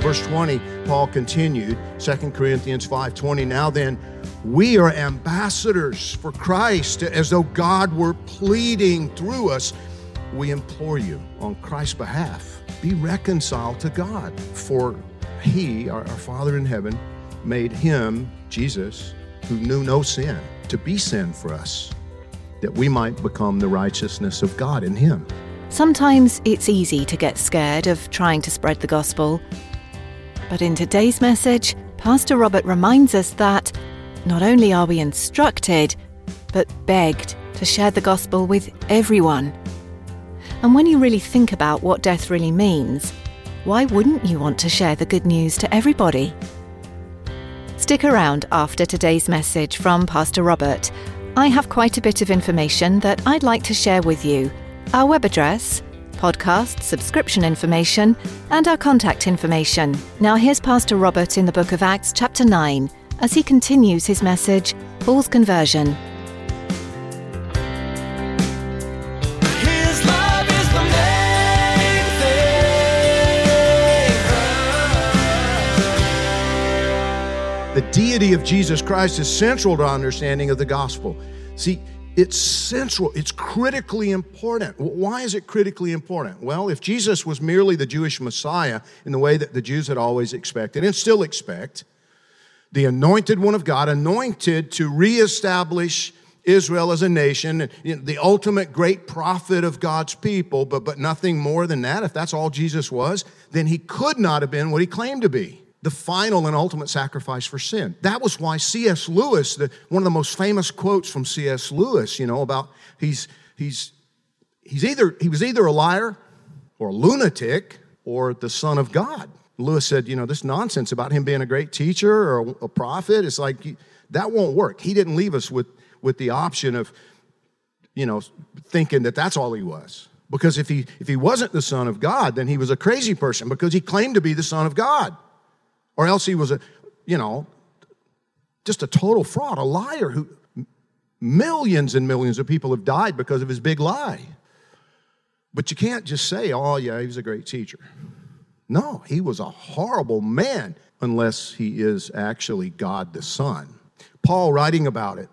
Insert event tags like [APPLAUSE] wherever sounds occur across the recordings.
Verse 20, Paul continued, 2 Corinthians 5:20, now then, we are ambassadors for Christ, as though God were pleading through us. We implore you on Christ's behalf, be reconciled to God. For he, our, our Father in heaven, made him, Jesus, who knew no sin, to be sin for us, that we might become the righteousness of God in him. Sometimes it's easy to get scared of trying to spread the gospel. But in today's message, Pastor Robert reminds us that not only are we instructed, but begged to share the gospel with everyone. And when you really think about what death really means, why wouldn't you want to share the good news to everybody? Stick around after today's message from Pastor Robert. I have quite a bit of information that I'd like to share with you. Our web address, podcast, subscription information, and our contact information. Now, here's Pastor Robert in the book of Acts, chapter 9, as he continues his message, Paul's Conversion. His love is the main thing. The deity of Jesus Christ is central to our understanding of the gospel. See, it's central, it's critically important. Why is it critically important? Well, if Jesus was merely the Jewish Messiah in the way that the Jews had always expected and still expect, the anointed one of God, anointed to reestablish Israel as a nation, the ultimate great prophet of God's people, but, but nothing more than that, if that's all Jesus was, then he could not have been what he claimed to be the final and ultimate sacrifice for sin. That was why C.S. Lewis, the, one of the most famous quotes from C.S. Lewis, you know, about he's, he's, he's either, he was either a liar or a lunatic or the Son of God. Lewis said, you know, this nonsense about him being a great teacher or a, a prophet, it's like that won't work. He didn't leave us with, with the option of, you know, thinking that that's all he was. Because if he, if he wasn't the Son of God, then he was a crazy person because he claimed to be the Son of God. Or else he was a, you know, just a total fraud, a liar who millions and millions of people have died because of his big lie. But you can't just say, oh, yeah, he was a great teacher. No, he was a horrible man unless he is actually God the Son. Paul writing about it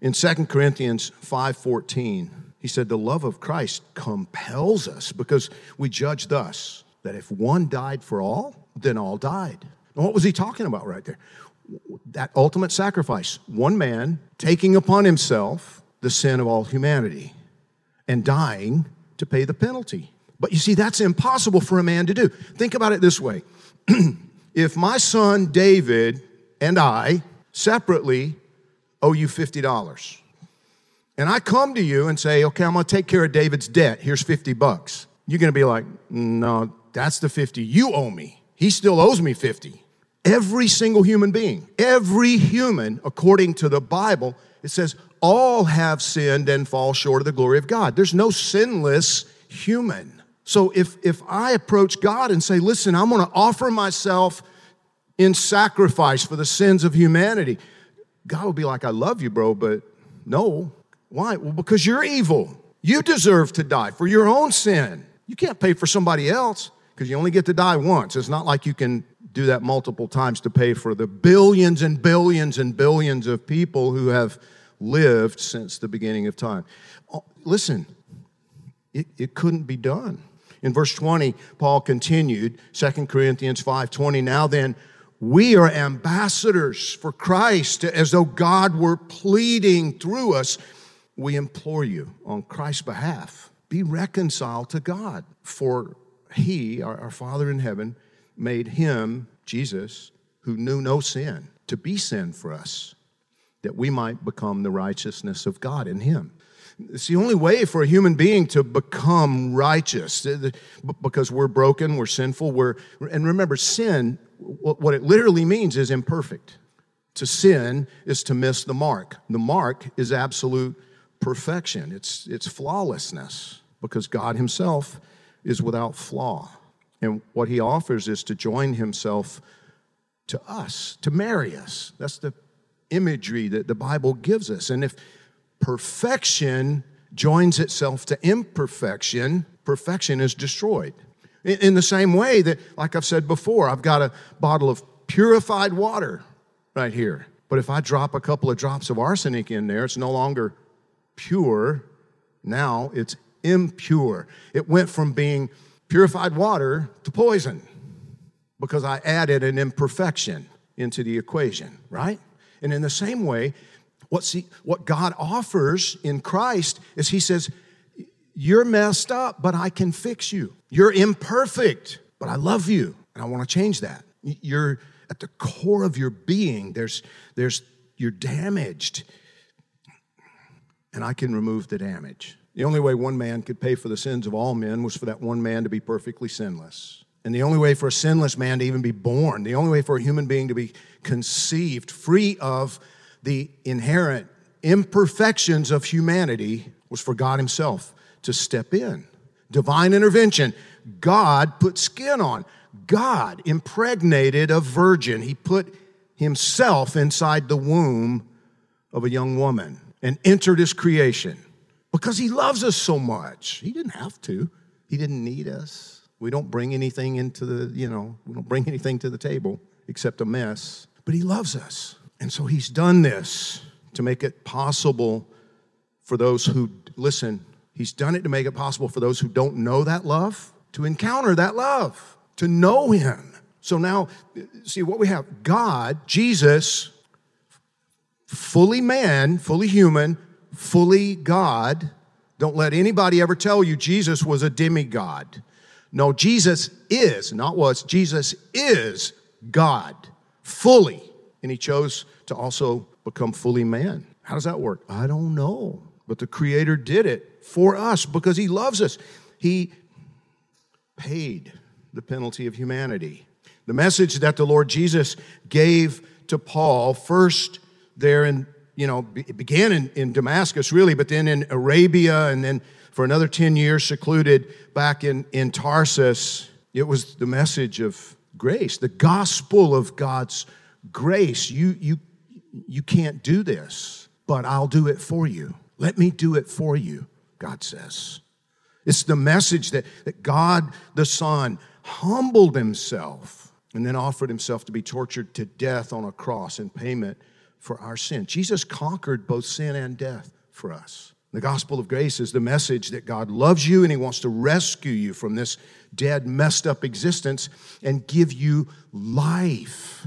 in 2 Corinthians 5:14, he said the love of Christ compels us because we judge thus that if one died for all, then all died. What was he talking about right there? That ultimate sacrifice, one man taking upon himself the sin of all humanity and dying to pay the penalty. But you see, that's impossible for a man to do. Think about it this way [CLEARS THROAT] if my son David and I separately owe you $50, and I come to you and say, okay, I'm gonna take care of David's debt, here's 50 bucks, you're gonna be like, no, that's the 50 you owe me. He still owes me 50. Every single human being, every human, according to the Bible, it says, all have sinned and fall short of the glory of God. There's no sinless human. So if, if I approach God and say, listen, I'm gonna offer myself in sacrifice for the sins of humanity, God will be like, I love you, bro, but no. Why? Well, because you're evil. You deserve to die for your own sin. You can't pay for somebody else because you only get to die once. It's not like you can do that multiple times to pay for the billions and billions and billions of people who have lived since the beginning of time. Oh, Listen, it, it couldn't be done. In verse 20, Paul continued, 2 Corinthians 5:20, now then, we are ambassadors for Christ, as though God were pleading through us. We implore you on Christ's behalf, be reconciled to God. For He, our, our Father in heaven, made him, Jesus, who knew no sin, to be sin for us, that we might become the righteousness of God in him. It's the only way for a human being to become righteous eh, because we're broken, we're sinful, we're, and remember, sin, what it literally means is imperfect. To sin is to miss the mark. The mark is absolute perfection, it's, it's flawlessness because God Himself is without flaw. And what He offers is to join Himself to us, to marry us. That's the imagery that the Bible gives us. And if perfection joins itself to imperfection, perfection is destroyed. In, the same way that, like I've said before, I've got a bottle of purified water right here. But if I drop a couple of drops of arsenic in there, it's no longer pure. Now it's impure. It went from being purified water to poison because I added an imperfection into the equation, right? And in the same way, what, see, what God offers in Christ is He says, You're messed up, but I can fix you. You're imperfect, but I love you, and I want to change that. You're at the core of your being, there's, there's, you're damaged, and I can remove the damage. The only way one man could pay for the sins of all men was for that one man to be perfectly sinless. And the only way for a sinless man to even be born, the only way for a human being to be conceived free of the inherent imperfections of humanity was for God Himself to step in. Divine intervention. God put skin on. God impregnated a virgin. He put Himself inside the womb of a young woman and entered His creation because he loves us so much. He didn't have to, he didn't need us. We don't bring anything into the, you know, we don't bring anything to the table except a mess. But he loves us. And so he's done this to make it possible for those who, listen, he's done it to make it possible for those who don't know that love to encounter that love, to know him. So now, see what we have God, Jesus, fully man, fully human, fully God. Don't let anybody ever tell you Jesus was a demigod. No, Jesus is, not was, Jesus is God fully. And he chose to also become fully man. How does that work? I don't know. But the Creator did it for us because he loves us. He paid the penalty of humanity. The message that the Lord Jesus gave to Paul, first there in you know, it began in, in Damascus, really, but then in Arabia, and then for another 10 years secluded back in, in Tarsus. It was the message of grace, the gospel of God's grace. You, you, you can't do this, but I'll do it for you. Let me do it for you, God says. It's the message that, that God the Son humbled himself and then offered himself to be tortured to death on a cross in payment for our sin. Jesus conquered both sin and death for us. The gospel of grace is the message that God loves you and He wants to rescue you from this dead, messed up existence and give you life.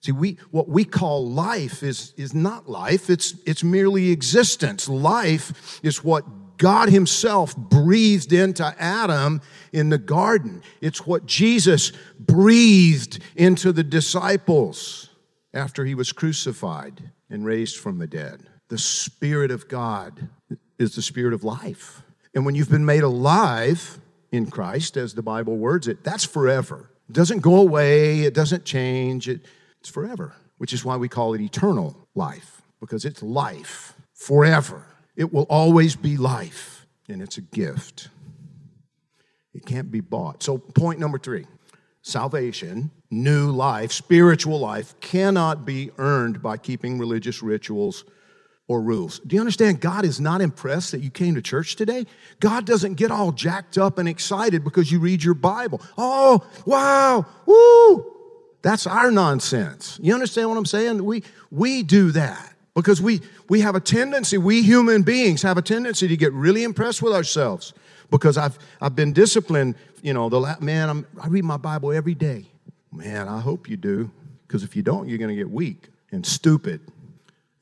See, we, what we call life is, is not life, it's, it's merely existence. Life is what God Himself breathed into Adam in the garden, it's what Jesus breathed into the disciples after he was crucified and raised from the dead. The Spirit of God is the Spirit of life. And when you've been made alive in Christ, as the Bible words it, that's forever. It doesn't go away, it doesn't change, it, it's forever, which is why we call it eternal life, because it's life forever. It will always be life, and it's a gift. It can't be bought. So, point number three salvation, new life, spiritual life, cannot be earned by keeping religious rituals or rules. Do you understand? God is not impressed that you came to church today. God doesn't get all jacked up and excited because you read your Bible. Oh, wow, woo! That's our nonsense. You understand what I'm saying? We, we do that because we, we have a tendency, we human beings have a tendency to get really impressed with ourselves because I've, I've been disciplined you know, the man, I'm, I read my Bible every day. Man, I hope you do, because if you don't, you're going to get weak and stupid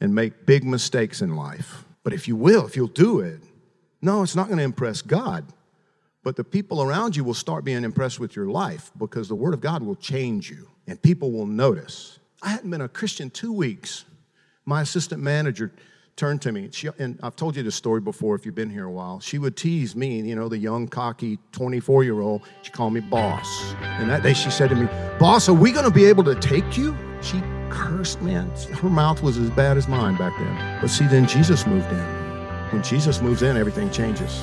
and make big mistakes in life. But if you will, if you'll do it, no, it's not going to impress God But the people around you will start being impressed with your life because the Word of God will change you and people will notice. I hadn't been a Christian two weeks. My assistant manager turned to me, she, and I've told you this story before if you've been here a while. She would tease me, you know, the young, cocky 24 year old. She called me boss. And that day she said to me, Boss, are we going to be able to take you? She cursed, man. Her mouth was as bad as mine back then. But see, then Jesus moved in. When Jesus moves in, everything changes.